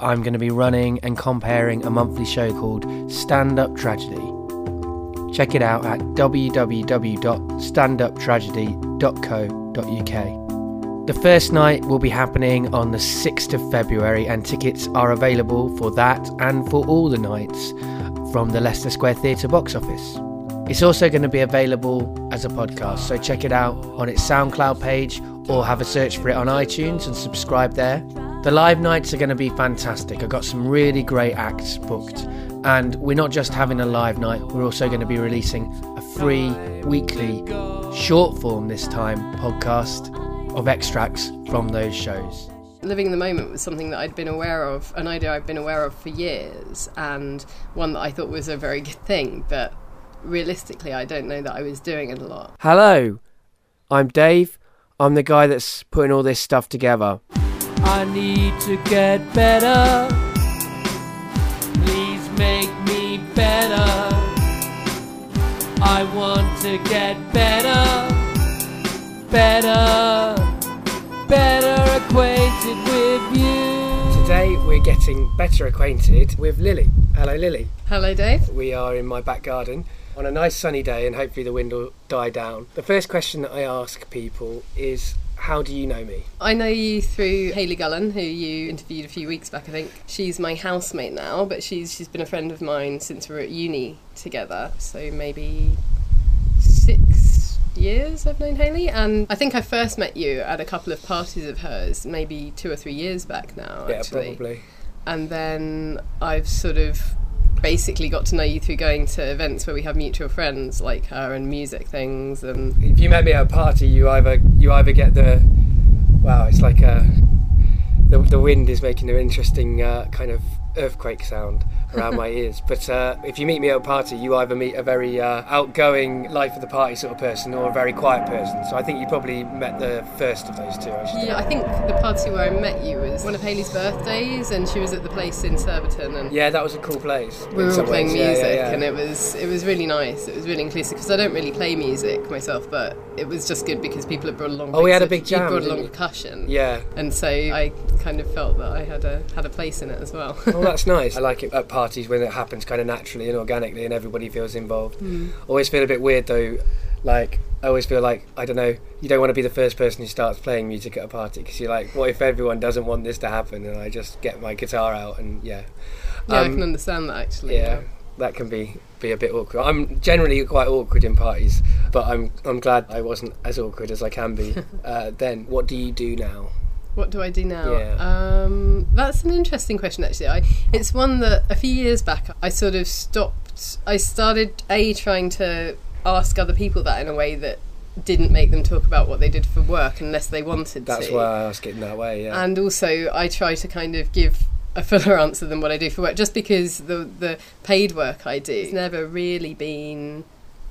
I'm going to be running and comparing a monthly show called Stand Up Tragedy. Check it out at www.standuptragedy.co.uk. The first night will be happening on the 6th of February, and tickets are available for that and for all the nights from the Leicester Square Theatre box office. It's also going to be available as a podcast, so check it out on its SoundCloud page or have a search for it on iTunes and subscribe there. The live nights are going to be fantastic. I've got some really great acts booked. And we're not just having a live night, we're also going to be releasing a free weekly short form this time podcast of extracts from those shows. Living in the moment was something that I'd been aware of, an idea I'd been aware of for years, and one that I thought was a very good thing, but realistically, I don't know that I was doing it a lot. Hello, I'm Dave. I'm the guy that's putting all this stuff together. I need to get better. Please make me better. I want to get better, better, better acquainted with you. Today we're getting better acquainted with Lily. Hello, Lily. Hello, Dave. We are in my back garden on a nice sunny day, and hopefully the wind will die down. The first question that I ask people is how do you know me? I know you through Hayley Gullen, who you interviewed a few weeks back, I think. She's my housemate now, but she's she's been a friend of mine since we were at uni together. So maybe six years I've known Hayley, and I think I first met you at a couple of parties of hers, maybe two or three years back now. Yeah, actually. probably. And then I've sort of basically got to know you through going to events where we have mutual friends like her and music things and If you met me at a party, you either you either get the wow, it's like a the, the wind is making an interesting uh, kind of earthquake sound around my ears. But uh, if you meet me at a party, you either meet a very uh, outgoing, life of the party sort of person, or a very quiet person. So I think you probably met the first of those two. Actually. yeah I think the party where I met you was one of Haley's birthdays and she was at the place in Surbiton and Yeah, that was a cool place. we were all playing ways. Music yeah, yeah. and it was it was really nice it was really inclusive because I don't really play music myself but it was just good because people had brought along Oh, we had a big you jam, brought along percussion Yeah. and so I kind of felt that I had a had a place in it as well Oh, that's nice. I like it at parties when it happens kind of naturally and organically and everybody feels involved. Hmm. Always feel a bit weird though. Like, I always feel like, I don't know, you don't want to be the first person who starts playing music at a party because you're like, what if everyone doesn't want this to happen? And I just get my guitar out and yeah. yeah I Um, can understand that actually yeah. That can be, be a bit awkward. I'm generally quite awkward in parties, but I'm I'm glad I wasn't as awkward as I can be uh, then. What do you do now? What do I do now? Yeah. Um, that's an interesting question, actually. I, it's one that a few years back I sort of stopped. I started a trying to ask other people that in a way that didn't make them talk about what they did for work unless they wanted That's to. That's why I ask it in that way. Yeah. And also, I try to kind of give a fuller answer than what I do for work, just because the the paid work I do has never really been.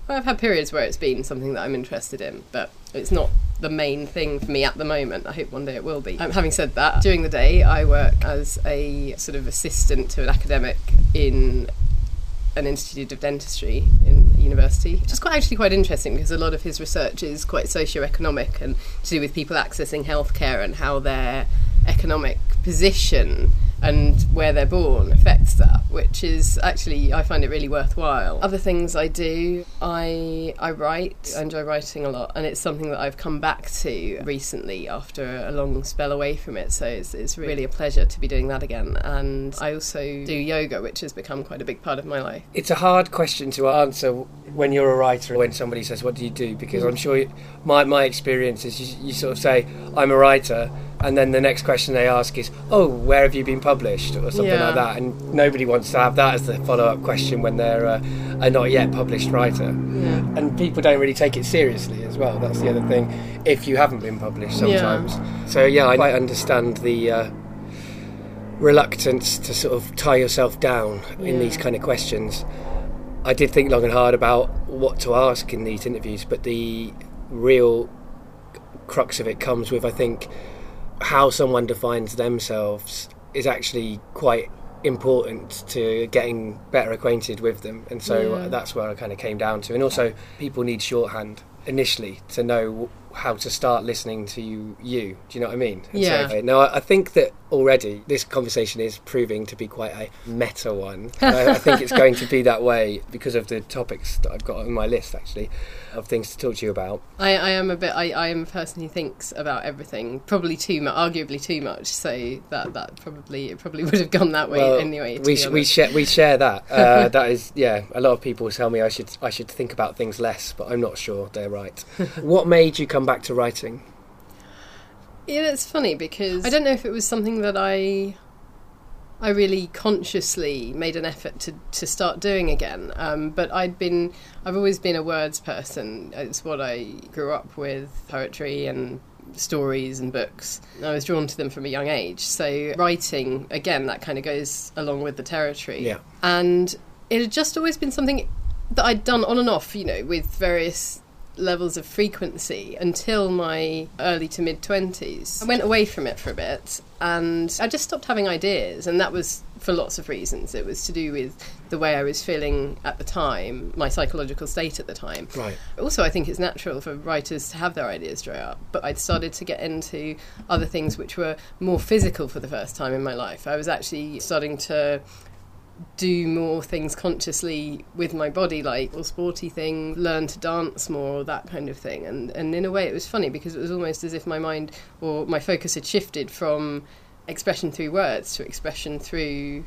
Well, I've had periods where it's been something that I'm interested in, but it's not the main thing for me at the moment. I hope one day it will be. Um, having said that, during the day I work as a sort of assistant to an academic in an institute of dentistry in university, which is quite actually quite interesting because a lot of his research is quite socio-economic and to do with people accessing healthcare and how their economic position and where they're born affects that, which is actually I find it really worthwhile. Other things I do, I I write. I enjoy writing a lot, and it's something that I've come back to recently after a long spell away from it. So it's, it's really a pleasure to be doing that again. And I also do yoga, which has become quite a big part of my life. it's a hard question to answer when you're a writer when somebody says what do you do because i'm sure you, my, my experience is you, you sort of say i'm a writer and then the next question they ask is oh where have you been published or something Yeah. like that and nobody wants to have that as the follow-up question when they're uh, a not yet published writer Yeah. and people don't really take it seriously as well that's the other thing if you haven't been published Yeah. sometimes so yeah i quite understand the uh, reluctance to sort of tie yourself down in these kind of questions. I did think long and hard about what to ask in these interviews, but the real crux of it comes with, I think, how someone defines themselves is actually quite important to getting better acquainted with them. And so uh, Yeah. that's where I kind of came down to. And also, people need shorthand initially to know how to start listening to you. you do you know what I mean? And Yeah. So, no, I I think that already this conversation is proving to be quite a meta one. I, I think it's going to be that way because of the topics that I've got on my list, actually, of things to talk to you about. I, I am a bit. I, I am a person who thinks about everything, probably too much, arguably too much. So that that probably it probably would have gone that way Well, anyway. we sh- we share we share that. Uh, that is, yeah. A lot of people tell me I should I should think about things less, but I'm not sure they're right. what made you come back to writing? Yeah, it's funny because I don't know if it was something that I I really consciously made an effort to, to start doing again. Um, but I'd been I've always been a words person. It's what I grew up with, poetry and stories and books. I was drawn to them from a young age. So writing again that kind of goes along with the territory. Yeah. And it had just always been something that I'd done on and off, you know, with various levels of frequency until my early to mid 20s. I went away from it for a bit and I just stopped having ideas, and that was for lots of reasons. It was to do with the way I was feeling at the time, my psychological state at the time. Right. Also, I think it's natural for writers to have their ideas dry up, but I'd started to get into other things which were more physical for the first time in my life. I was actually starting to do more things consciously with my body, like or sporty thing, learn to dance more, that kind of thing. And and in a way, it was funny because it was almost as if my mind or my focus had shifted from expression through words to expression through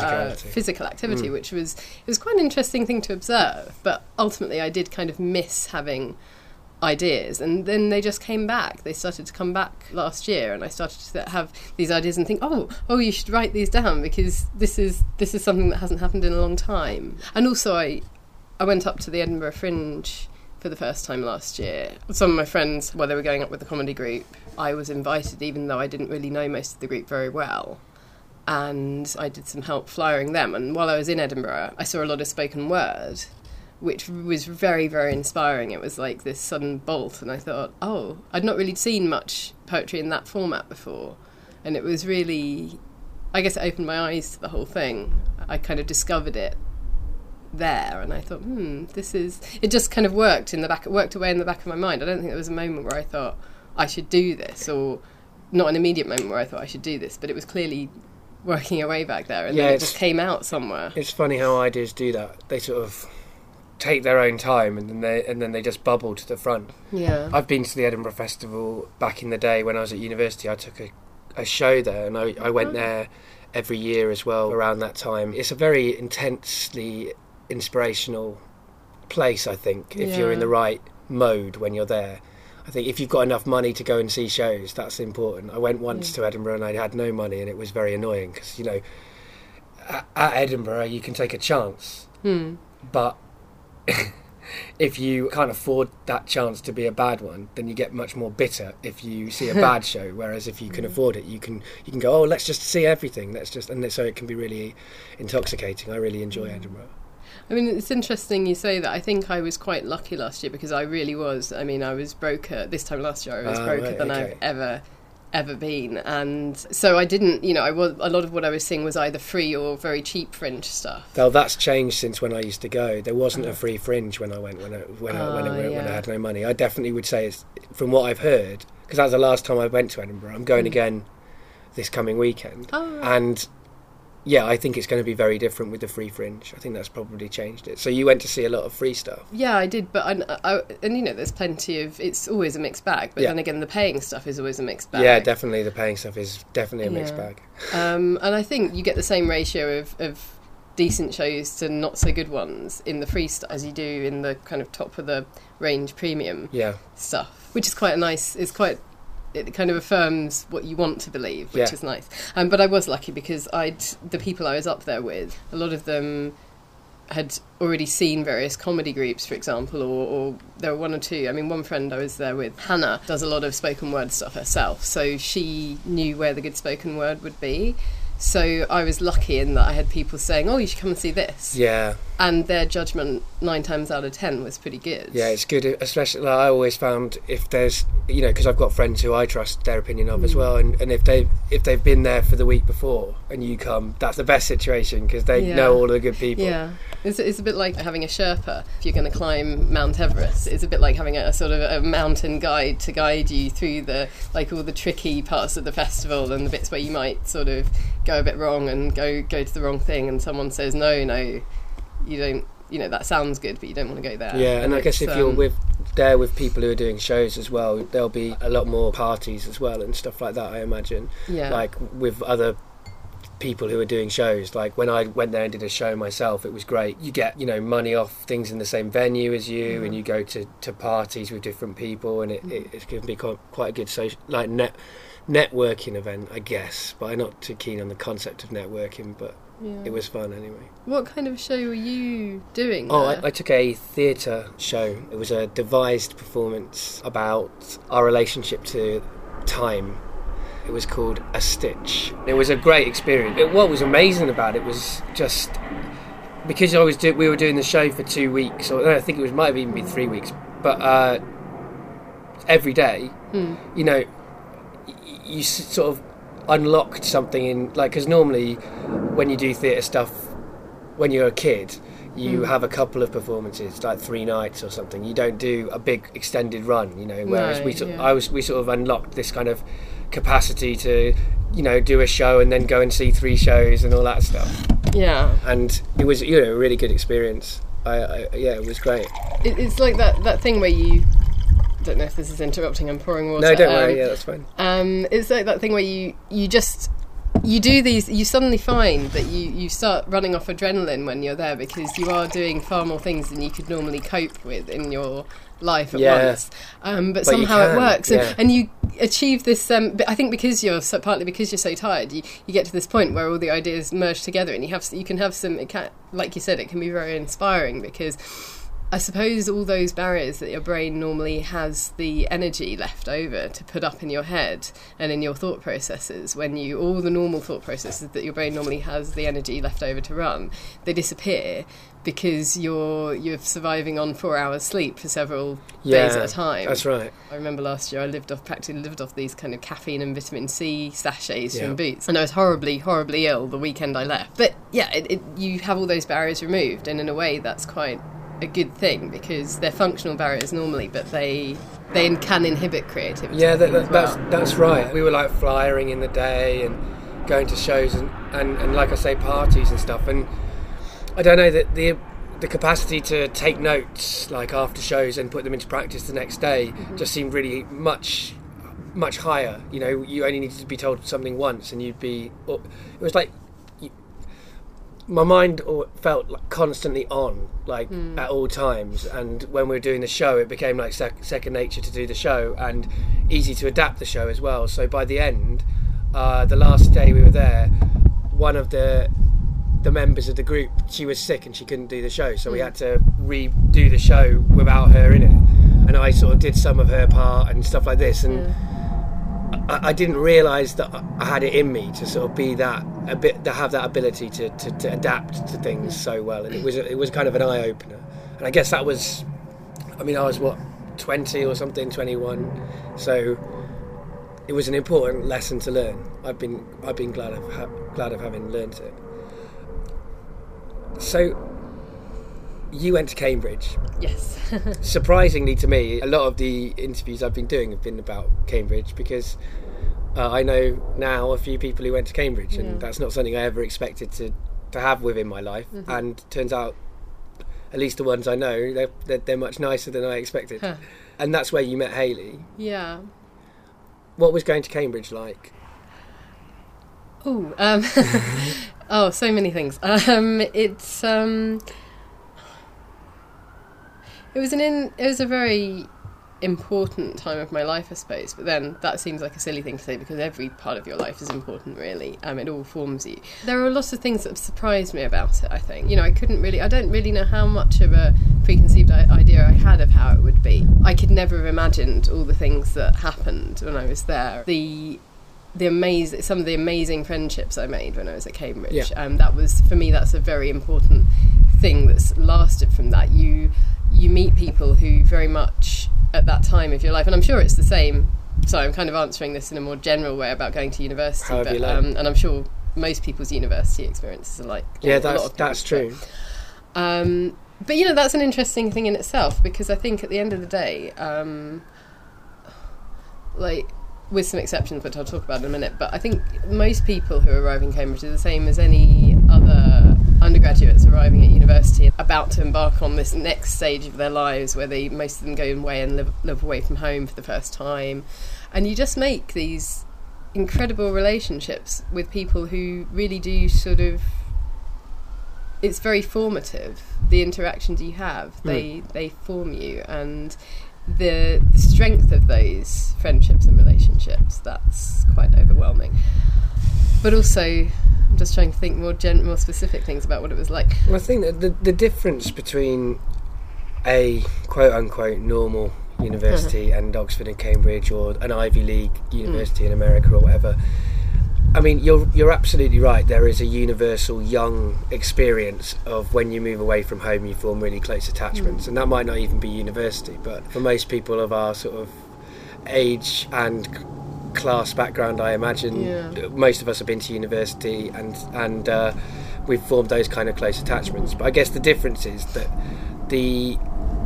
uh, physical activity, Mm. which was it was quite an interesting thing to observe. But ultimately, I did kind of miss having ideas, and then they just came back. They started to come back last year, and I started to have these ideas and think, oh, oh, you should write these down because this is this is something that hasn't happened in a long time. And also, I I went up to the Edinburgh Fringe for the first time last year. Some of my friends, while they were going up with the comedy group, I was invited, even though I didn't really know most of the group very well. And I did some help flyering them. And while I was in Edinburgh, I saw a lot of spoken word, which was very, very inspiring. It was like this sudden bolt. And I thought, oh, I'd not really seen much poetry in that format before. And it was really, I guess it opened my eyes to the whole thing. I kind of discovered it there and I thought, hmm, this is it just kind of worked in the back it worked away in the back of my mind. I don't think there was a moment where I thought I should do this or not an immediate moment where I thought I should do this, but it was clearly working away back there and Yeah, then it just came out somewhere. It's funny how ideas do that. They sort of take their own time and then they and then they just bubble to the front. Yeah. I've been to the Edinburgh Festival back in the day when I was at university. I took a, a show there and I, I went Oh. there every year as well around that time. It's a very intensely inspirational place, I think, if you're in the right mode when you're there. I think if you've got enough money to go and see shows, that's important. I went once Yeah. to Edinburgh and I had no money and it was very annoying because, you know, at, at Edinburgh you can take a chance, Hmm. but if you can't afford that chance to be a bad one, then you get much more bitter if you see a bad show. Whereas if you can afford it, you can you can go, oh, let's just see everything. Let's just and so it can be really intoxicating. I really enjoy Edinburgh. I mean, it's interesting you say that. I think I was quite lucky last year because I really was. I mean, I was broker this time last year. I was Ah, broker right, than okay. I've ever ever been, and so I didn't. You know, I was a lot of what I was seeing was either free or very cheap fringe stuff. Though that's changed since when I used to go. There wasn't a free fringe when I went when I when I, when, I, Ah, when I had no money. I definitely would say it's from what I've heard because that was the last time I went to Edinburgh. I'm going Mm. again this coming weekend, Oh, and yeah, I think it's going to be very different with the free fringe. I think that's probably changed it. So you went to see a lot of free stuff. Yeah, I did, but I, I, and you know, there's plenty of. It's always a mixed bag, but Yeah. then again, the paying stuff is always a mixed bag. Yeah, definitely the paying stuff is definitely a mixed bag. Um, and I think you get the same ratio of, of decent shows to not so good ones in the free stuff as you do in the kind of top of the range premium Yeah, stuff, which is quite a nice. It's quite. It kind of affirms what you want to believe, which Yeah. is nice. Um, but I was lucky because I'd the people I was up there with, a lot of them had already seen various comedy groups, for example, or, or there were one or two. I mean, one friend I was there with, Hannah, does a lot of spoken word stuff herself, so she knew where the good spoken word would be. So I was lucky in that I had people saying, "Oh, you should come and see this," Yeah, and their judgment nine times out of ten was pretty good. yeah, it's good. Especially, like, I always found if there's, you know, because I've got friends who I trust their opinion of Mm. as well, and, and if they if they've been there for the week before and you come, that's the best situation because they Yeah. know all the good people. Yeah, it's, it's a bit like having a Sherpa. If you're going to climb Mount Everest, it's a bit like having a, sort of a mountain guide to guide you through the like all the tricky parts of the festival and the bits where you might sort of go a bit wrong and go go to the wrong thing, and someone says no, no, you don't. You know that sounds good, but you don't want to go there. Yeah, and I guess if you're um, with there with people who are doing shows as well, there'll be a lot more parties as well and stuff like that. I imagine, yeah, like with other people who are doing shows. Like when I went there and did a show myself, it was great. You get you know money off things in the same venue as you, Mhm. and you go to, to parties with different people, and it, it, it can be quite, quite a good social like net networking event, I guess. But I'm not too keen on the concept of networking, but yeah. it was fun anyway. What kind of show were you doing? Oh? I, I took a theatre show. It was a devised performance about our relationship to time. It was called A Stitch. It was a great experience. It, what was amazing about it was just because I was do, we were doing the show for two weeks, or no, I think it was might have even been three weeks, but uh, every day, Hmm. you know, you sort of unlocked something in like because normally when you do theatre stuff when you're a kid you Mm. have a couple of performances like three nights or something you don't do a big extended run you know whereas No, we sort yeah. I was we sort of unlocked this kind of capacity to you know do a show and then go and see three shows and all that stuff yeah. and it was you know a really good experience I, I yeah it was great It, it's like that, that thing where you. Don't know if this is interrupting. I'm pouring water. no don't Um, worry yeah that's fine Um, it's like that thing where you you just you do these. You suddenly find that you you start running off adrenaline when you're there because you are doing far more things than you could normally cope with in your life at Yeah. once. Um, but, But somehow it works, yeah. and, and you achieve this. Um, I think because you're so, partly because you're so tired, you, you get to this point where all the ideas merge together, and you have you can have some. It can, like you said, it can be very inspiring because. I suppose all those barriers that your brain normally has the energy left over to put up in your head and in your thought processes, when you all the normal thought processes that your brain normally has the energy left over to run, they disappear because you're you're surviving on four hours sleep for several yeah days at a time. that's right I remember last year I lived off practically lived off these kind of caffeine and vitamin C sachets Yeah. from Boots, and I was horribly, horribly ill the weekend I left. But yeah, it, it, you have all those barriers removed, and in a way, that's quite a good thing because they're functional barriers normally, but they they can inhibit creativity. Yeah, that, that, as that's well. that's right. We were like flyering in the day and going to shows and, and, and like I say, parties and stuff. And I don't know that the the capacity to take notes like after shows and put them into practice the next day Mm-hmm. just seemed really much much higher. You know, you only needed to be told something once, and you'd be. It was like my mind felt like constantly on, like Hmm. at all times. And when we were doing the show, it became like sec- second nature to do the show and easy to adapt the show as well. So by the end, uh, the last day we were there, one of the the members of the group she was sick and she couldn't do the show, so we Mm. had to redo the show without her in it. And I sort of did some of her part and stuff like this, and. Yeah. I, I didn't realise that I had it in me to sort of be that a bit to have that ability to, to, to adapt to things so well, and it was it was kind of an eye opener. And I guess that was, I mean, I was what twenty or something, twenty one, so it was an important lesson to learn. I've been I've been glad of ha- glad of having learnt it. So you went to Cambridge Yes. surprisingly to me, a lot of the interviews I've been doing have been about Cambridge because uh, I know now a few people who went to Cambridge, and Yeah. that's not something I ever expected to, to have within my life. Mhm. And turns out, at least the ones I know, they're, they're, they're much nicer than I expected. Huh. And that's where you met Haley. yeah. What was going to Cambridge like? Oh, um, oh, so many things. Um, it's um, it was an in, it was a very important time of my life, I suppose. But then that seems like a silly thing to say because every part of your life is important, really. Um, it all forms you. There are lots of things that have surprised me about it. I think you know I couldn't really, I don't really know how much of a preconceived i- idea I had of how it would be. I could never have imagined all the things that happened when I was there. The the amazing some of the amazing friendships I made when I was at Cambridge. Yeah. Um, that was for me. That's a very important thing that's lasted from that. You you meet people who very much at that time of your life, and I'm sure it's the same. So I'm kind of answering this in a more general way about going to university, but um, and I'm sure most people's university experiences are like Yeah, a that's lot of that's true. but- um, but you know, that's an interesting thing in itself because I think at the end of the day, um, like with some exceptions, which I'll talk about in a minute, but I think most people who arrive in Cambridge are the same as any other undergraduates arriving at university about to embark on this next stage of their lives where they most of them go away and live, live away from home for the first time. And you just make these incredible relationships with people who really do sort of it's very formative the interactions you have. They hmm. they form you. And the, the strength of those friendships and relationships that's quite overwhelming but also i'm just trying to think more gen- more specific things about what it was like Well, I think that the, the difference between a quote unquote normal university Uh-huh. and Oxford and Cambridge or an Ivy League university in America or whatever. I mean, you're you're absolutely right. There is a universal young experience of when you move away from home, you form really close attachments, and that might not even be university. But for most people of our sort of age and class background, I imagine Yeah. most of us have been to university and and uh, we've formed those kind of close attachments. But I guess the difference is that the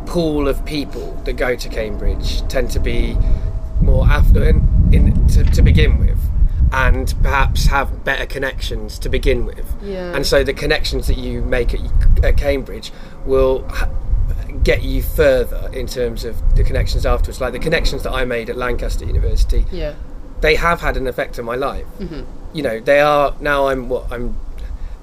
pool of people that go to Cambridge tend to be more affluent in to, to begin with and perhaps have better connections to begin with. Yeah. and so the connections that you make at, at Cambridge will ha- get you further in terms of the connections afterwards. Like the connections that I made at Lancaster University yeah. they have had an effect on my life. You know, they are now. I'm what I'm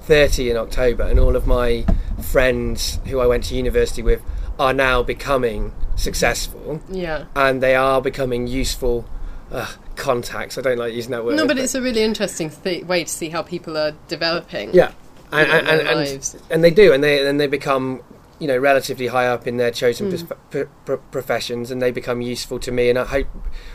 30 in October, and all of my friends who I went to university with are now becoming successful, yeah. And they are becoming useful. Uh, contacts. I don't like using that word. no but it's a really interesting th- way to see how people are developing yeah, and and, and, and, and they do, and they and they become. You know, relatively high up in their chosen hmm. pros- pro- pro- professions, and they become useful to me. And I hope,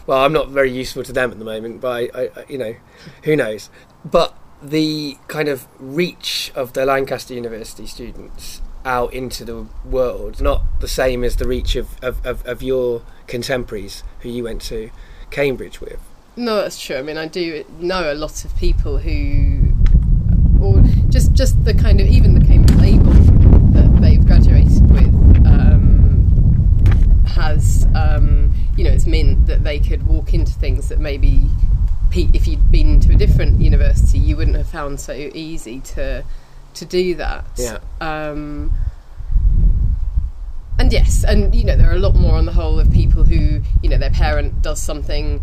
well, I'm not very useful to them at the moment, but I, I, I- you know, who knows? But the kind of reach of the Lancaster University students out into the world not the same as the reach of, of, of, of your contemporaries who you went to Cambridge with. No, that's true. I mean, I do know a lot of people who, or just just the kind of even the Cambridge label that they've graduated with um, has, um, you know, it's meant that they could walk into things that maybe if you'd been to a different university, you wouldn't have found so easy to to do that. Yeah. Um, and yes, and you know, there are a lot more on the whole of people who, you know, their parent does something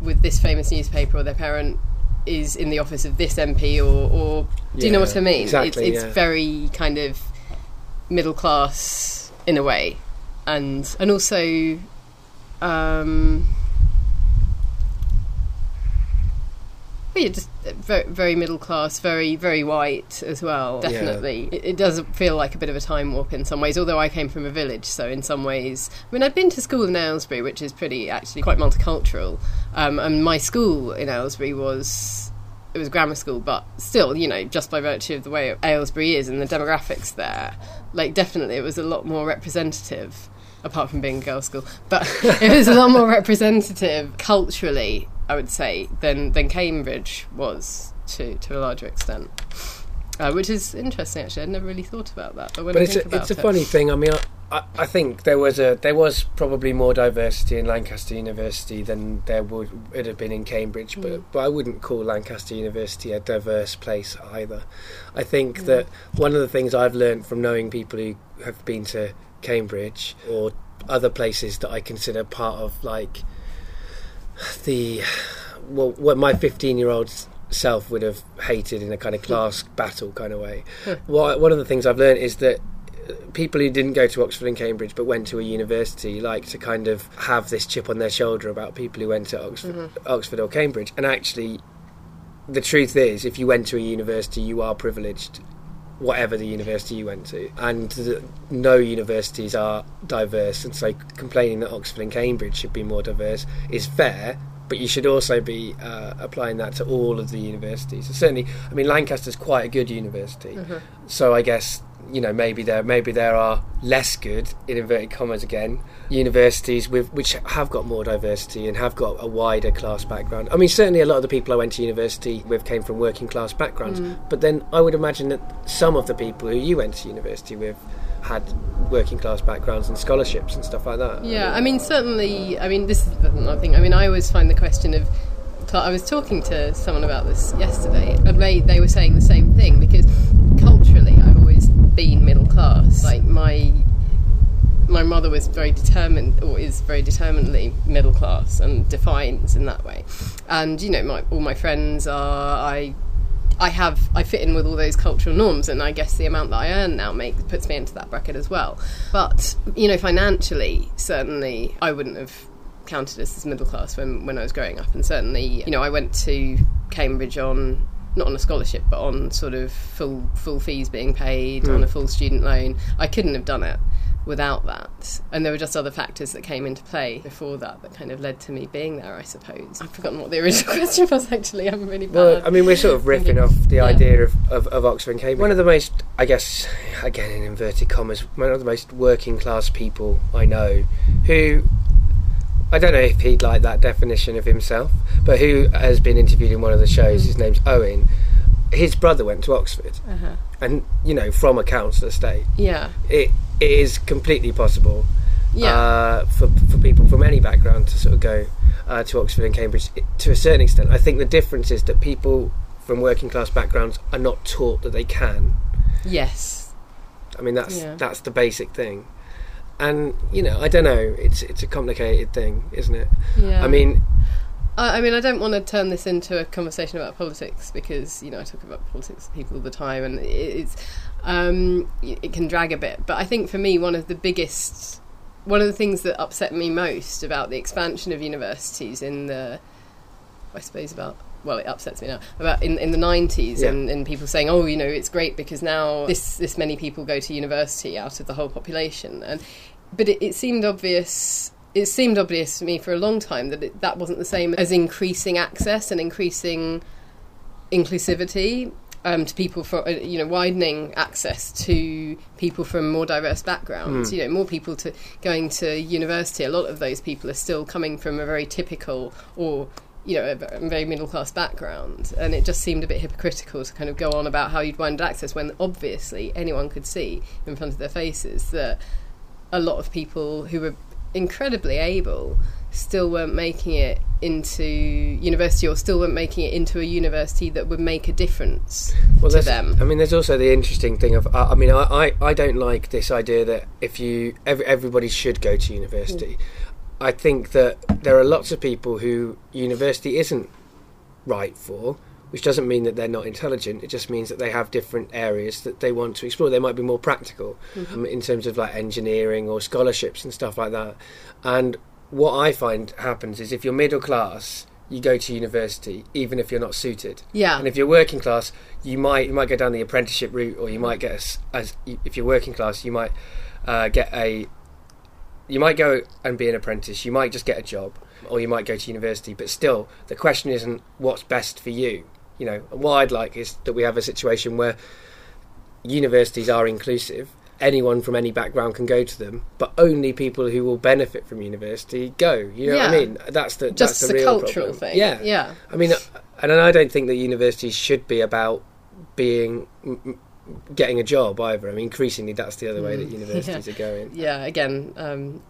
with this famous newspaper, or their parent is in the office of this MP, or, or do you know what I mean? exactly, it's it's yeah. very kind of middle class in a way, and and also. Um, yeah, just very, very middle class, very, very white as well. Yeah. Definitely, it, it does feel like a bit of a time warp in some ways. Although I came from a village, so in some ways, I mean, I'd been to school in Aylesbury, which is pretty actually quite multicultural. Um, and my school in Aylesbury was it was grammar school, but still, you know, just by virtue of the way Aylesbury is and the demographics there, like definitely it was a lot more representative. Apart from being a girls' school, but it was a lot more representative culturally, I would say, than than Cambridge was to to a larger extent. Uh, which is interesting, actually. I'd never really thought about that. But when But it's a, it's a it, funny thing. I mean, I, I, think there was a there was probably more diversity in Lancaster University than there would would have been in Cambridge. Mm. But but I wouldn't call Lancaster University a diverse place either. I think Mm. that one of the things I've learned from knowing people who have been to Cambridge or other places that I consider part of like the well, what my 15 year old self would have hated in a kind of class battle kind of way. What, one of the things I've learned is that people who didn't go to Oxford and Cambridge but went to a university like to kind of have this chip on their shoulder about people who went to Oxford, mm-hmm. Oxford or Cambridge. And actually, the truth is, if you went to a university, you are privileged whatever the university you went to. And th no universities are diverse, and so complaining that Oxford and Cambridge should be more diverse is fair, but you should also be uh, applying that to all of the universities. So certainly, I mean, Lancaster's quite a good university, Mm-hmm. so I guess you know maybe there maybe there are less good in inverted commas again universities with which have got more diversity and have got a wider class background. I mean, certainly a lot of the people I went to university with came from working class backgrounds, Mm. but then I would imagine that some of the people who you went to university with had working class backgrounds and scholarships and stuff like that. Yeah, I mean, certainly. I mean, this is another thing. I mean, I always find the question of. I was talking to someone about this yesterday, and they they were saying the same thing because culturally, I've always been middle class. Like my my mother was very determined, or is very determinedly middle class, and defines in that way. And you know, my all my friends are I. I have I fit in with all those cultural norms, and I guess the amount that I earn now makes puts me into that bracket as well. But you know, financially, certainly, I wouldn't have counted as middle class when when I was growing up, and certainly, you know, I went to Cambridge on not on a scholarship, but on sort of full full fees being paid on mm. a full student loan. I couldn't have done it without that. And there were just other factors that came into play before that that kind of led to me being there, I suppose. I've forgotten what the original question was actually. I'm really bad. Well, I mean, we're sort of riffing off the Yeah. idea of, of, of Oxford and Cambridge. One of the most, I guess, again in inverted commas, one of the most working class people I know who. I don't know if he'd like that definition of himself, but who has been interviewed in one of the shows. His name's Owen. His brother went to Oxford, uh-huh. And you know, from a council estate, Yeah. it, it is completely possible Yeah. uh, for for people from any background to sort of go uh, to Oxford and Cambridge to a certain extent. I think the difference is that people from working class backgrounds are not taught that they can. yes. I mean, that's Yeah. that's the basic thing. And you know, I don't know. It's it's a complicated thing, isn't it? Yeah. I mean, I, I mean, I don't want to turn this into a conversation about politics because you know I talk about politics with people all the time, and it, it's um, it can drag a bit. But I think for me, one of the biggest, one of the things that upset me most about the expansion of universities in the, I suppose about. Well, it upsets me now. About in, in the nineties, Yeah. and, and people saying, "Oh, you know, it's great because now this this many people go to university out of the whole population." And but it, it seemed obvious it seemed obvious to me for a long time that it, that wasn't the same as increasing access and increasing inclusivity um, to people for uh, you know widening access to people from more diverse backgrounds. You know, more people to going to university. A lot of those people are still coming from a very typical or you know, a very middle class background, and it just seemed a bit hypocritical to kind of go on about how you'd wind access when obviously anyone could see in front of their faces that a lot of people who were incredibly able still weren't making it into university or still weren't making it into a university that would make a difference well, to them. I mean, there's also the interesting thing of. I I mean, I, I, I don't like this idea that if you every, everybody should go to university. Mm. I think that there are lots of people who university isn't right for, which doesn't mean that they're not intelligent. It just means that they have different areas that they want to explore. They might be more practical um, in terms of like engineering or scholarships and stuff like that. And what I find happens is if you're middle class, you go to university even if you're not suited. Yeah. And if you're working class, you might you might go down the apprenticeship route, or you might get a as if you're working class, you might uh, get a you might go and be an apprentice. You might just get a job, or you might go to university. But still, the question isn't what's best for you. You know, what I'd like is that we have a situation where universities are inclusive. Anyone from any background can go to them, but only people who will benefit from university go. You know what I mean? That's the just that's the cultural problem. thing. Yeah, Yeah. I mean, uh, and I don't think that universities should be about being getting a job either. I mean, increasingly that's the other way that Mm. universities are going. yeah again um,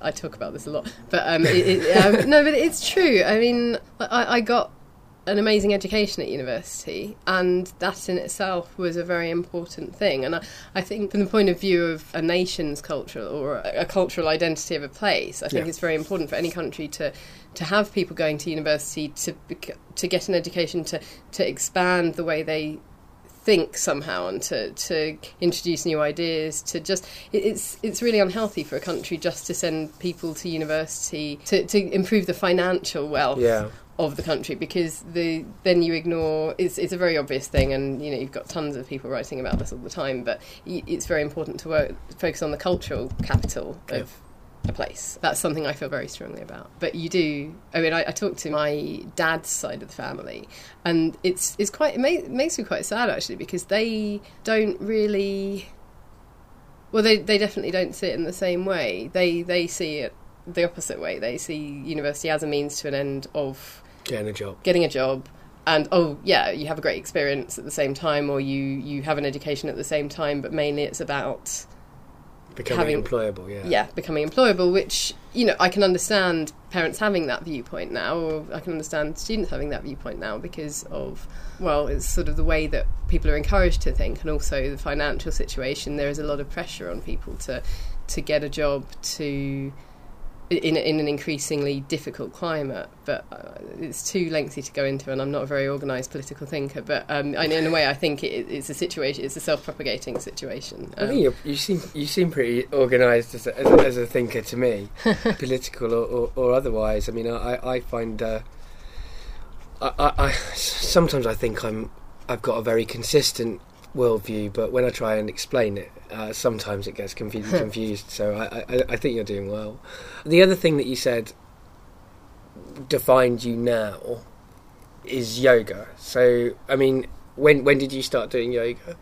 i talk about this a lot but um, it, it, um, no but it's true i mean I, I got an amazing education at university and that in itself was a very important thing and I, I think from the point of view of a nation's culture or a, a cultural identity of a place i think Yeah. it's very important for any country to to have people going to university to to get an education to to expand the way they think somehow and to, to introduce new ideas to just it's it's really unhealthy for a country just to send people to university to, to improve the financial wealth Yeah. Of the country because the then you ignore it's it's a very obvious thing and you know you've got tons of people writing about this all the time but it's very important to work, focus on the cultural capital of a place. That's something I feel very strongly about. But you do. I mean, I, I talk to my dad's side of the family, and it's it's quite it, ma- makes me quite sad actually because they don't really. Well, they they definitely don't see it in the same way. They they see it the opposite way. They see university as a means to an end of Getting a job. getting a job and oh yeah you have a great experience at the same time or you you have an education at the same time but mainly it's about Becoming Having- employable, yeah. yeah becoming employable which you know i can understand parents having that viewpoint now or i can understand students having that viewpoint now because of well it's sort of the way that people are encouraged to think and also the financial situation there is a lot of pressure on people to to get a job to in, in an increasingly difficult climate, but uh, it's too lengthy to go into, and I'm not a very organised political thinker. But um, in a way, I think it, it's a situation, it's a self-propagating situation. I Um, think you're, you seem you seem pretty organised as a, as, as a thinker to me, political or, or, or otherwise. I mean, I I find uh, I, I, I sometimes I think I'm I've got a very consistent worldview, but when I try and explain it, uh, sometimes it gets confused. confused. So I, I I think you're doing well. The other thing that you said defined you now is yoga. So I mean. When when did you start doing yoga?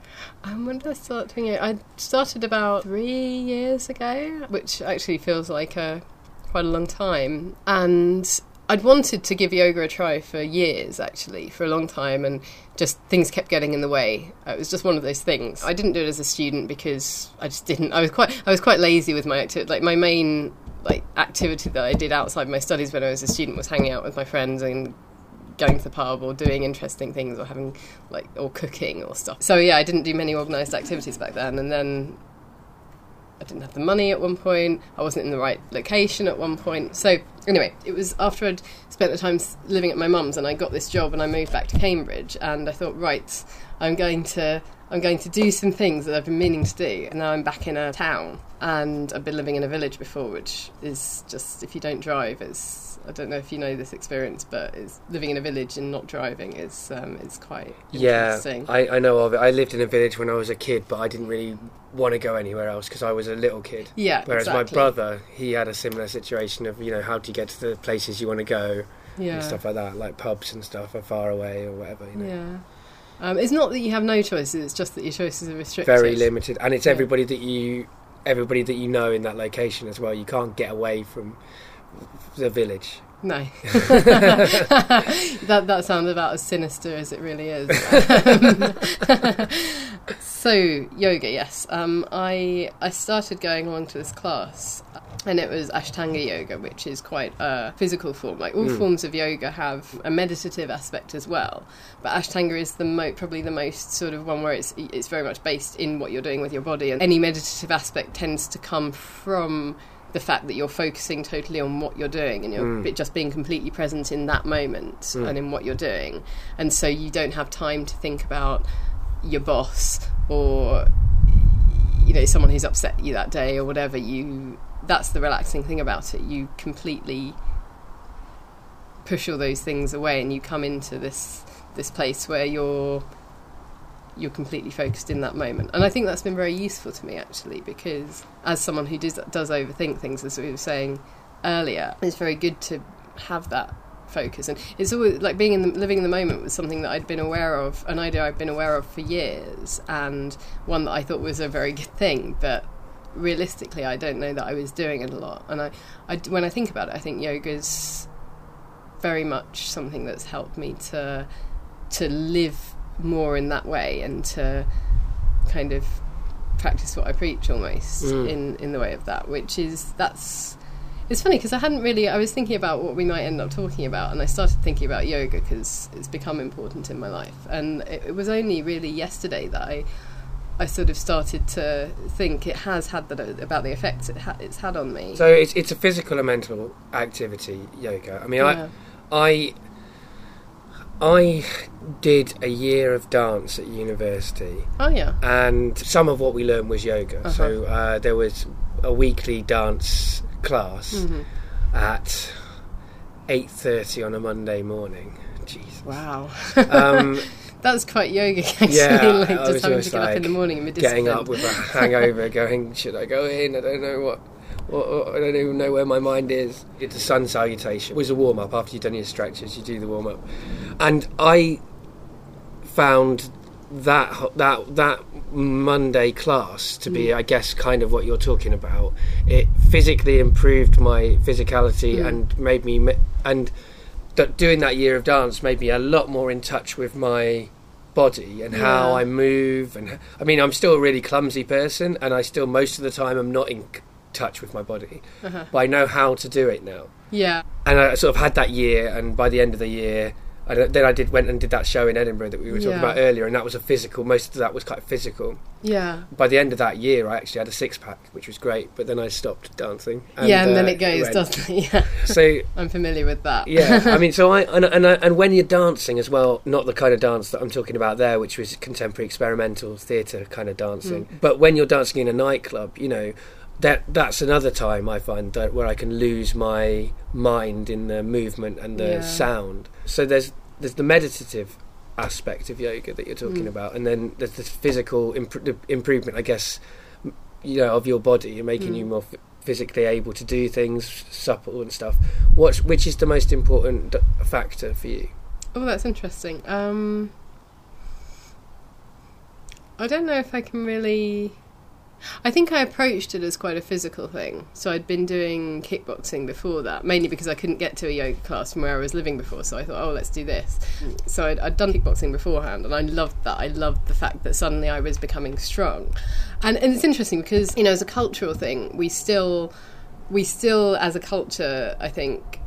Um, when did I start doing it? I started about three years ago, which actually feels like a quite a long time. And I'd wanted to give yoga a try for years, actually, for a long time, and just things kept getting in the way. It was just one of those things. I didn't do it as a student because I just didn't. I was quite I was quite lazy with my activity. Like my main like activity that I did outside my studies when I was a student was hanging out with my friends and going to the pub or doing interesting things or having like or cooking or stuff. So yeah, I didn't do many organised activities back then, and then I didn't have the money at one point. I wasn't in the right location at one point. So anyway, it was after I'd spent the time living at my mum's and I got this job and I moved back to Cambridge and I thought, right, I'm going to I'm going to do some things that I've been meaning to do. And now I'm back in a town and I've been living in a village before, which is just if you don't drive, it's I don't know if you know this experience, but it's living in a village and not driving is um, is quite Yeah. I, I know of it. I lived in a village when I was a kid, but I didn't really want to go anywhere else because I was a little kid. yeah, Whereas exactly. my brother, he had a similar situation of, you know, how do you get to the places you want to go yeah. and stuff like that, like pubs and stuff are far away or whatever, you know. Yeah. Um, it's not that you have no choices; it's just that your choices are restricted. Very limited. And it's Yeah. everybody that you everybody that you know in that location as well. You can't get away from the village. No, that that sounds about as sinister as it really is. So yoga, yes. Um, I I started going along to this class, and it was Ashtanga yoga, which is quite a physical form. Like all Mm. forms of yoga have a meditative aspect as well, but Ashtanga is the mo- probably the most sort of one where it's it's very much based in what you're doing with your body, and any meditative aspect tends to come from the fact that you're focusing totally on what you're doing and you're Mm. just being completely present in that moment Mm. and in what you're doing. And so you don't have time to think about your boss or you know someone who's upset you that day or whatever you that's the relaxing thing about it you completely push all those things away and you come into this this place where you're you're completely focused in that moment. And I think that's been very useful to me actually because as someone who does does overthink things as we were saying earlier, it's very good to have that focus. And it's always like being in the living in the moment was something that I'd been aware of an idea I'd been aware of for years and one that I thought was a very good thing. But realistically I don't know that I was doing it a lot. And I, I when I think about it I think yoga's very much something that's helped me to to live more in that way and to kind of practice what I preach almost Mm. in in the way of that which is that's it's funny because I hadn't really I was thinking about what we might end up talking about and I started thinking about yoga because it's become important in my life and it, it was only really yesterday that I I sort of started to think it has had that about the effects it ha- it's had on me So it's it's a physical and mental activity, yoga. I mean, Yeah. I I I did a year of dance at university, oh yeah and some of what we learned was yoga. So uh, there was a weekly dance class hmm at eight thirty on a Monday morning. Jesus. wow Um, That's quite yoga, actually. Yeah, like just having to get up in the morning and getting up with a hangover, going, should I go in? I don't know what I don't even know where my mind is. It's a sun salutation. It was a warm up after you've done your stretches. You do the warm up, and I found that that that Monday class to be, I guess, kind of what you're talking about. It physically improved my physicality Mm. and made me and that doing that year of dance made me a lot more in touch with my body and how I move and I mean I'm still a really clumsy person and I still most of the time I'm not in touch with my body Uh-huh. but I know how to do it now Yeah. and I sort of had that year and by the end of the year I then I did went and did that show in Edinburgh that we were talking Yeah. about earlier and that was a physical most of that was quite physical Yeah. by the end of that year I actually had a six pack which was great but then I stopped dancing yeah, and then uh, it goes, went. doesn't it? Yeah. so I'm familiar with that. yeah, I mean, so I and and, and when you're dancing as well, not the kind of dance that I'm talking about there, which was contemporary experimental theatre kind of dancing, Mm. but when you're dancing in a nightclub, you know. That that's another time I find that where I can lose my mind in the movement and the Yeah. sound. So there's there's the meditative aspect of yoga that you're talking Mm. about, and then there's the physical imp- the improvement, I guess, you know, of your body and making Mm. you more f- physically able to do things, supple and stuff. What's which is the most important d- factor for you? Oh, that's interesting. Um, I don't know if I can really. I think I approached it as quite a physical thing. So I'd been doing kickboxing before that, mainly because I couldn't get to a yoga class from where I was living before. So I thought, oh, let's do this. Hmm. So I'd, I'd done kickboxing beforehand, and I loved that. I loved the fact that suddenly I was becoming strong. And, and it's interesting because you know, as a cultural thing, we still, we still, as a culture, I think,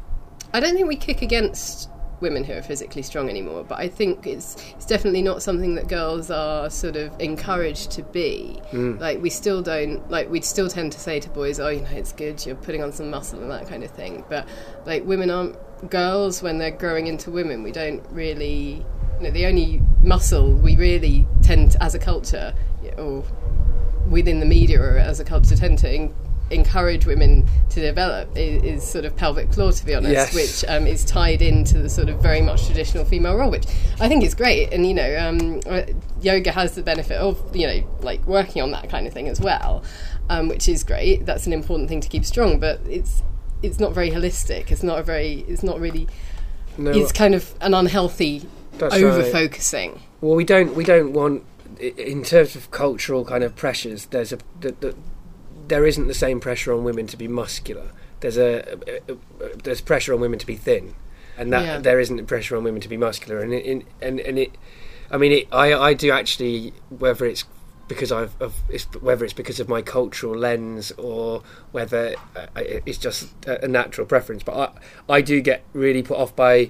I don't think we kick against women who are physically strong anymore, but I think it's it's definitely not something that girls are sort of encouraged to be. Mm. Like we still don't like we'd still tend to say to boys, "Oh, you know, it's good, you're putting on some muscle and that kind of thing." But like women aren't girls when they're growing into women. We don't really, you know, the only muscle we really tend to, as a culture or within the media or as a culture tend to encourage women to develop is, is sort of pelvic floor to be honest Yes. which um, is tied into the sort of very much traditional female role which i think is great and you know um, uh, yoga has the benefit of you know like working on that kind of thing as well um, which is great that's an important thing to keep strong but it's it's not very holistic it's not a very it's not really No, it's kind of an unhealthy over right. focusing Well, we don't we don't want in terms of cultural kind of pressures. There's a the, the, there isn't the same pressure on women to be muscular. There's a, a, a- there's pressure on women to be thin, and that Yeah. there isn't pressure on women to be muscular. And it, in, and and it, I mean, it, I I do actually whether it's because I've of, it's, whether it's because of my cultural lens or whether uh, it's just a, a natural preference. But I I do get really put off by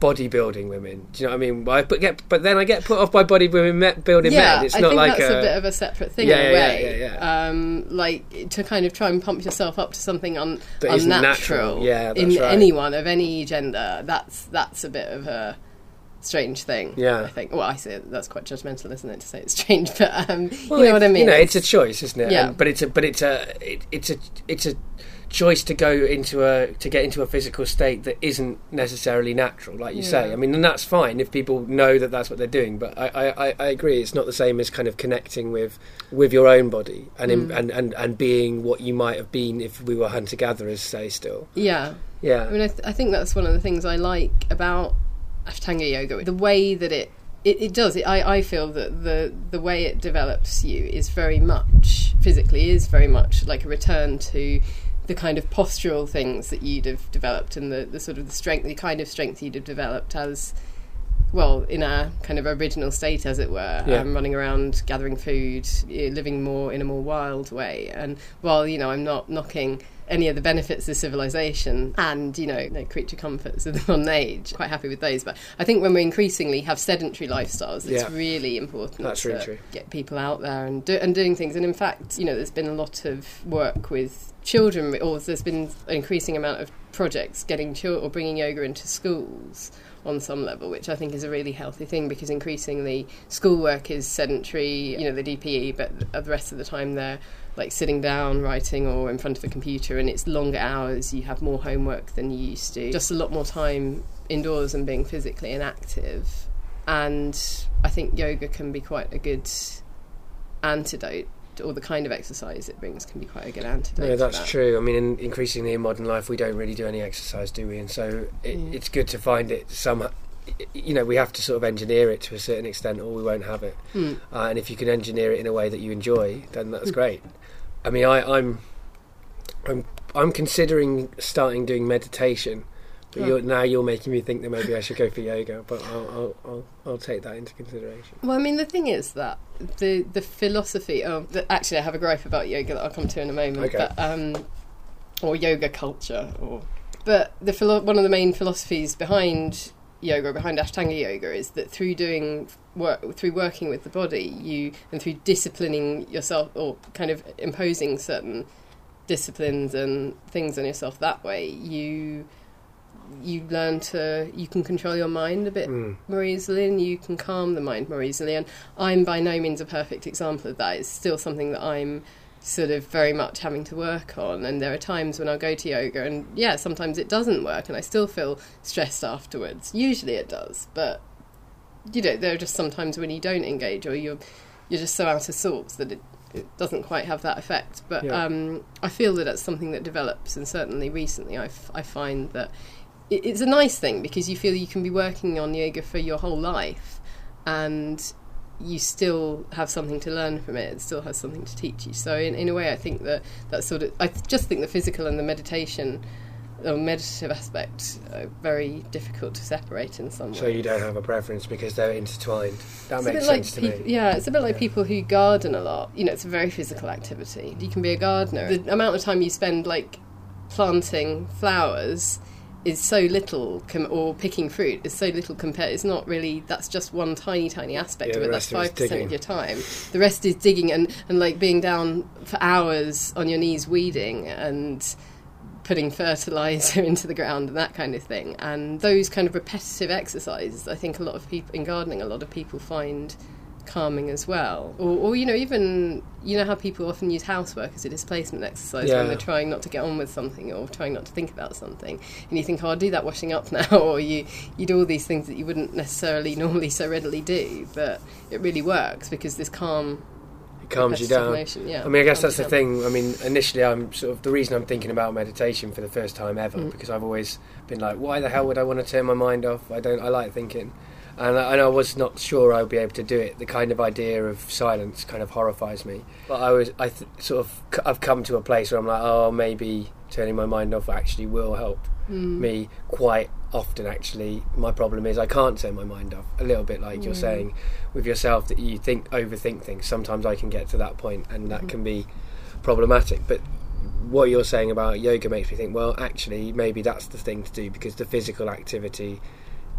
bodybuilding women. Do you know what I mean? I but get but then I get put off by bodybuilding building yeah, men. It's I not think like that's a, a, bit of a separate thing Yeah, in a yeah, yeah, way. yeah, yeah. Um, like to kind of try and pump yourself up to something un- unnatural natural. Yeah, in right. anyone of any gender. That's that's a bit of a strange thing. Yeah. I think. Well, I say that's quite judgmental, isn't it, to say it's strange? But um, Well, you know what I mean. You know, it's a choice, isn't it? Yeah. And- but it's a but it's a it, it's a it's a choice to go into a to get into a physical state that isn't necessarily natural, like you say. I mean, and that's fine if people know that that's what they're doing. But I, I, I- agree, it's not the same as kind of connecting with with your own body and in, Mm. and, and and being what you might have been if we were hunter gatherers, say. Still, yeah. yeah. I mean, I, th- I think that's one of the things I like about Ashtanga yoga. The way that it it, it does. It, I I feel that the the way it develops you is very much physically is very much like a return to the kind of postural things that you'd have developed and the, the sort of the strength, the kind of strength you'd have developed as well in our kind of original state, as it were, Yeah. um, running around gathering food, eh, living more in a more wild way. And while you know, I'm not knocking any of the benefits of civilization and you know, the creature comforts of the modern age. Quite happy with those, but I think when we increasingly have sedentary lifestyles, it's Yeah. really important That's to really true. get people out there and do, and doing things. And in fact, you know, there's been a lot of work with children, or there's been an increasing amount of projects getting children or bringing yoga into schools on some level, which I think is a really healthy thing because increasingly schoolwork is sedentary, you know, the DPE, but uh, the rest of the time they're like sitting down, writing, or in front of a computer, and it's longer hours. You have more homework than you used to. Just a lot more time indoors and being physically inactive. And I think yoga can be quite a good antidote or the kind of exercise it brings can be quite a good antidote. No, to that's that. true. I mean, in, increasingly in modern life, we don't really do any exercise, do we? And so it, Mm. it's good to find it somehow. You know, we have to sort of engineer it to a certain extent, or we won't have it. Mm. Uh, and if you can engineer it in a way that you enjoy, then that's Mm. great. I mean, I, I'm, I'm, I'm considering starting doing meditation, but you're, now you're making me think that maybe I should go for yoga. But I'll, I'll, I'll, I'll take that into consideration. Well, I mean, the thing is that the the philosophy. Oh, the, actually, I have a gripe about yoga that I'll come to in a moment. Okay. But um, or yoga culture, or but the philo- one of the main philosophies behind yoga, behind Ashtanga yoga, is that through doing work, through working with the body, you and through disciplining yourself, or kind of imposing certain disciplines and things on yourself that way, you you learn to you can control your mind a bit Mm. more easily and you can calm the mind more easily. And I'm by no means a perfect example of that. It's still something that I'm sort of very much having to work on. And there are times when I'll go to yoga and yeah, sometimes it doesn't work and I still feel stressed afterwards. Usually it does, but you know, there are just sometimes when you don't engage or you're you're just so out of sorts that it, it doesn't quite have that effect. But Yeah. um, I feel that that's something that develops, and certainly recently I, f- I find that it's a nice thing because you feel you can be working on yoga for your whole life, and you still have something to learn from it. It still has something to teach you. So in, in a way, I think that that sort of I just think the physical and the meditation. Or meditative aspect are very difficult to separate in some way. So you don't have a preference because they're intertwined. That It's makes bit like sense to peop- me. Yeah, it's a bit like Yeah. people who garden a lot. You know, it's a very physical activity. You can be a gardener. The amount of time you spend like planting flowers is so little, com- or picking fruit is so little compared. It's not really. That's just one tiny, tiny aspect Yeah, of it. That's rest of it's five percent of your time. The rest is digging and and like being down for hours on your knees weeding and putting fertilizer into the ground and that kind of thing. And those kind of repetitive exercises, I think a lot of people in gardening, a lot of people find calming as well. Or, or you know, even you know how people often use housework as a displacement exercise Yeah. when they're trying not to get on with something or trying not to think about something, and you think, oh, I'll do that washing up now, or you you do all these things that you wouldn't necessarily normally so readily do, but it really works because this calm It calms you down. yeah, I mean, I guess that's the down. thing. I mean, initially, I'm sort of the reason I'm thinking about meditation for the first time ever Mm. because I've always been like, why the hell would I want to turn my mind off? I don't. I like thinking, and I, and I was not sure I would be able to do it. The kind of idea of silence kind of horrifies me. But I was, I th- sort of, c- I've come to a place where I'm like, oh, maybe turning my mind off actually will help Mm. me quite often actually my problem is I can't turn my mind off a little bit like you're Mm. saying with yourself that you think overthink things sometimes I can get to that point and that Mhm. can be problematic but what you're saying about yoga makes me think well actually maybe that's the thing to do because the physical activity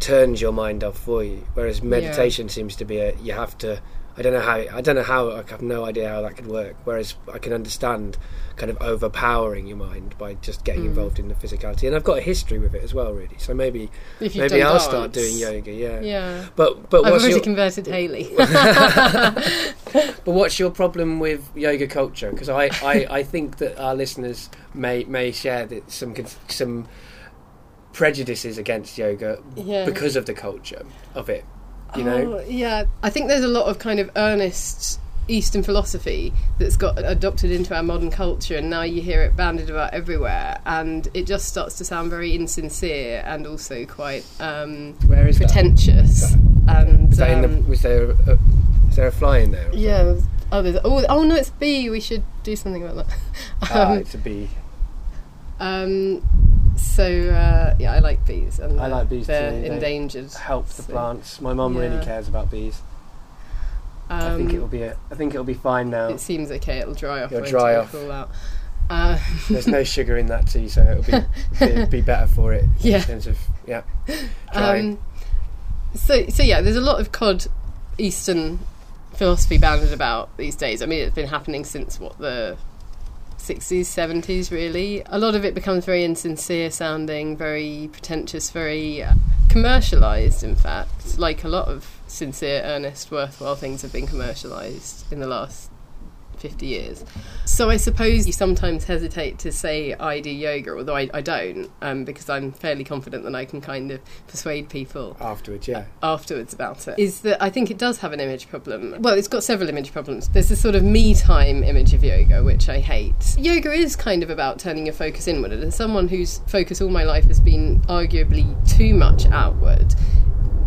turns your mind off for you whereas meditation seems to be a you have to I don't know how I don't know how I have no idea how that could work whereas I can understand kind of overpowering your mind by just getting Mm. involved in the physicality and I've got a history with it as well really so maybe maybe I'll dance. start doing yoga yeah, Yeah. but but I've what's already your, converted Haley. but what's your problem with yoga culture because I, I, I think that our listeners may may share that some some prejudices against yoga yeah. because of the culture of it you know Oh, yeah. I think there's a lot of kind of earnest Eastern philosophy that's got adopted into our modern culture, and now you hear it banded about everywhere, and it just starts to sound very insincere and also quite um, where is that? pretentious. And Is um, the, was there a, is there a fly in there yeah. Oh, there's, oh, oh no, it's bee. We should do something about that. ah, Um, it's a bee um, so uh, yeah, I like bees, and I like bees they're too. They endangered. help the so, plants my mum really cares about bees I think um, it'll be a, I think it'll be fine now It seems okay. It'll dry off. It'll dry off. Uh, there's no sugar in that tea so it'll be be better for it in yeah. terms of yeah. Um, so so yeah, there's a lot of cod Eastern philosophy banded about these days. I mean, it's been happening since what the 60s, 70s, really. A lot of it becomes very insincere sounding, very pretentious, very uh, commercialised, in fact. Like a lot of sincere, earnest, worthwhile things have been commercialised in the last 50 years. So I suppose you sometimes hesitate to say I do yoga, although I, I don't, um, because I'm fairly confident that I can kind of persuade people afterwards, yeah. Afterwards about it. Is that I think it does have an image problem. Well, it's got several image problems. There's this sort of me time image of yoga, which I hate. Yoga is kind of about turning your focus inward, and as someone whose focus all my life has been arguably too much outward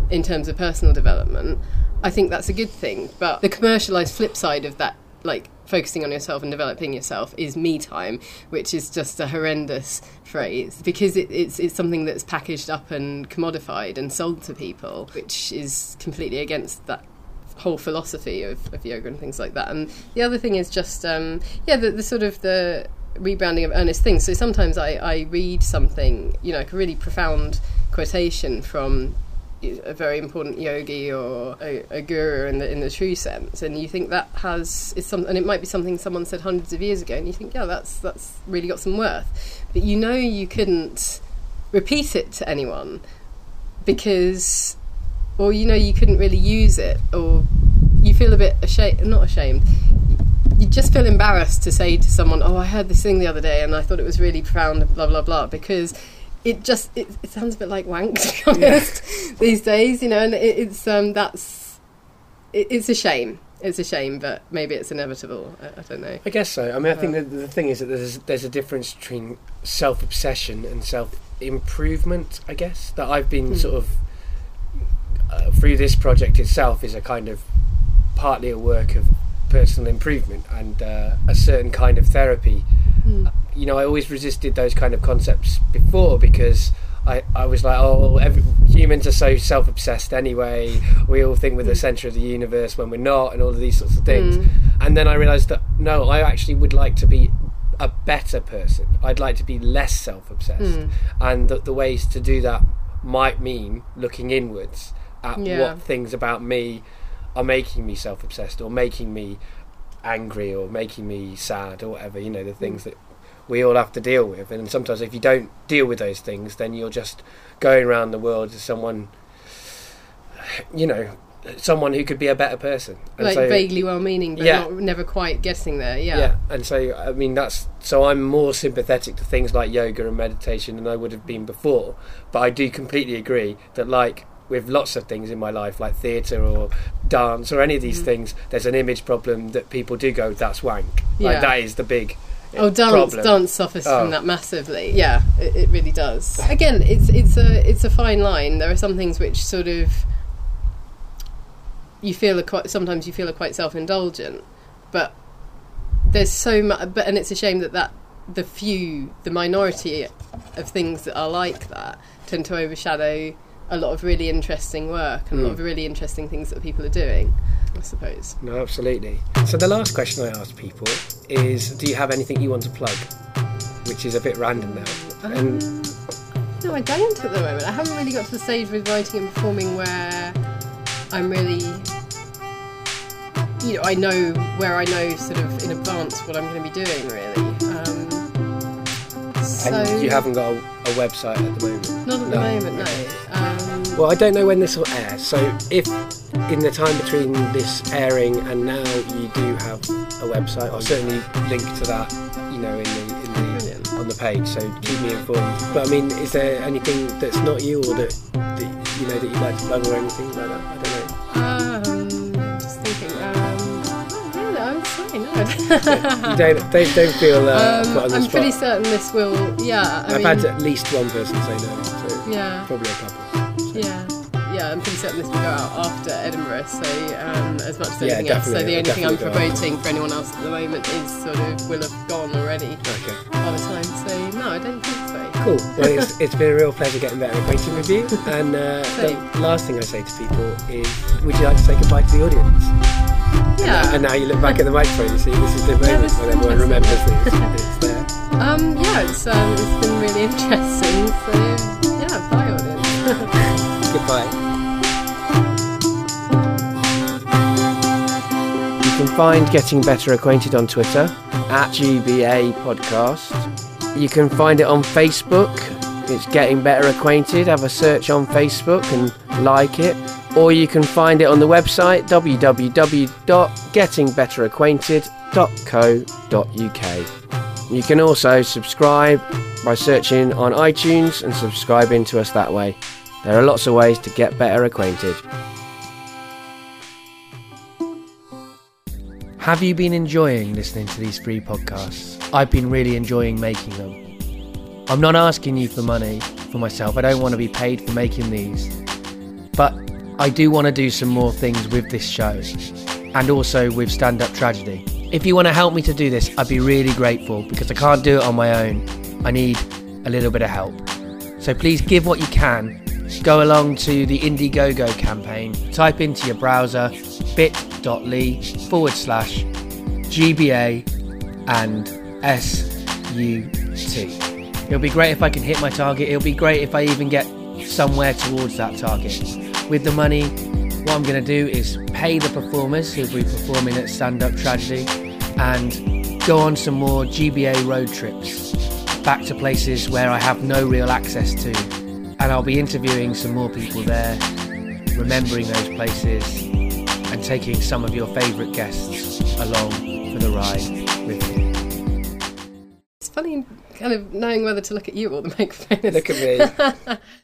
in terms of personal development, I think that's a good thing. But the commercialized flip side of that, like focusing on yourself and developing yourself, is me time, which is just a horrendous phrase because it, it's it's something that's packaged up and commodified and sold to people, which is completely against that whole philosophy of, of yoga and things like that. And the other thing is just um, yeah, the, the sort of the rebranding of earnest things. So sometimes I, I read something, you know, like a really profound quotation from a very important yogi or a, a, guru in the in the true sense, and you think that has is some, and it might be something someone said hundreds of years ago, and you think, yeah, that's that's really got some worth, but you know you couldn't repeat it to anyone because, or you know you couldn't really use it, or you feel a bit ashamed, not ashamed. You just feel embarrassed to say to someone, "Oh, I heard this thing the other day, and I thought it was really profound," blah blah blah, because it just it, it, sounds a bit like wank to be honest yeah. these days you know and it, it's um that's it, it's a shame. It's a shame but maybe it's inevitable. I, I don't know. I guess so. I mean I think that the thing is that there's there's a difference between self obsession and self improvement I guess that I've been mm. sort of uh, through this project itself is a kind of partly a work of personal improvement and uh, a certain kind of therapy. Mm you know, I always resisted those kind of concepts before because I, I was like, oh, every, humans are so self obsessed anyway. We all think we're the center of the universe when we're not, and all of these sorts of things. Mm. And then I realized that no, I actually would like to be a better person. I'd like to be less self obsessed. Mm. And that the ways to do that might mean looking inwards at yeah. what things about me are making me self obsessed or making me angry or making me sad or whatever, you know, the things mm. that we all have to deal with. And sometimes, if you don't deal with those things, then you're just going around the world as someone, you know, someone who could be a better person. And like so, vaguely well-meaning, but yeah. not, never quite getting there. Yeah. Yeah, and so I mean that's so I'm more sympathetic to things like yoga and meditation than I would have been before. But I do completely agree that like with lots of things in my life, like theatre or dance or any of these mm. things, there's an image problem that people do go, "That's wank." Yeah. That is the big Oh, dance, problem. dance suffers oh. from that massively. Yeah, it, it, really does. Again, it's it's a it's a fine line. There are some things which sort of you feel are quite sometimes you feel are quite self indulgent, but there's so much. But and it's a shame that that the few, the minority of things that are like that tend to overshadow a lot of really interesting work and mm. a lot of hmm. really interesting things that people are doing. I suppose. No, absolutely. So the last question I ask people is, do you have anything you want to plug? Which is a bit random now. Um, and no, I don't at the moment. I haven't really got to the stage with writing and performing where I'm really, you know, I know where I know sort of in advance what I'm going to be doing. Really. Um, so and you haven't got a, a, website at the moment. Not at no. the moment, no. Um, well, I don't know when this will air. So if in the time between this airing and now, you do have a website. I'll certainly link to that, you know, in the, in the on the page. So keep me informed. But I mean, is there anything that's not you, or that, that you know that you'd like to plug, or anything like that? I don't know. Um, just thinking. Um, I I'm fine. No. don't, don't, don't feel uh, um, I'm spot. pretty certain this will. Yeah, I have had at least one person say no. So yeah, probably a couple. Yeah yeah, I'm pretty certain this will go out after Edinburgh. So um, as much as yeah, anything else. So the only thing I'm promoting for anyone else at the moment is sort of will have gone already okay. by the time. So no, I don't think so. Cool. Well, it's, it's been a real pleasure getting better acquainted with you. And uh, the last thing I say to people is, would you like to say goodbye to the audience? Yeah. And, now you look back at the microphone, you see this is the moment yeah, when everyone remembers this. It's there. Um, yeah, it's, um, it's been really interesting. So yeah, bye audience. Goodbye. You can find Getting Better Acquainted on Twitter at GBA Podcast. You can find it on Facebook. It's Getting Better Acquainted. Have a search on Facebook and like it. or you can find it on the website www.gettingbetteracquainted.co.uk. You can also subscribe by searching on iTunes and subscribing to us that way. There are lots of ways to get better acquainted. Have you been enjoying listening to these free podcasts? I've been really enjoying making them. I'm not asking you for money for myself, I don't want to be paid for making these. But I do want to do some more things with this show and also with Stand Up Tragedy. If you want to help me to do this, I'd be really grateful because I can't do it on my own. I need a little bit of help. So please give what you can. Go along to the Indiegogo campaign, type into your browser bit.ly forward slash GBA and SUT. It'll be great if I can hit my target. It'll be great if I even get somewhere towards that target. With the money, what I'm going to do is pay the performers who'll be performing at Stand Up Tragedy and go on some more GBA road trips back to places where I have no real access to. And I'll be interviewing some more people there, remembering those places, and taking some of your favourite guests along for the ride with me. It's funny kind of knowing whether to look at you or the microphone. Look at me.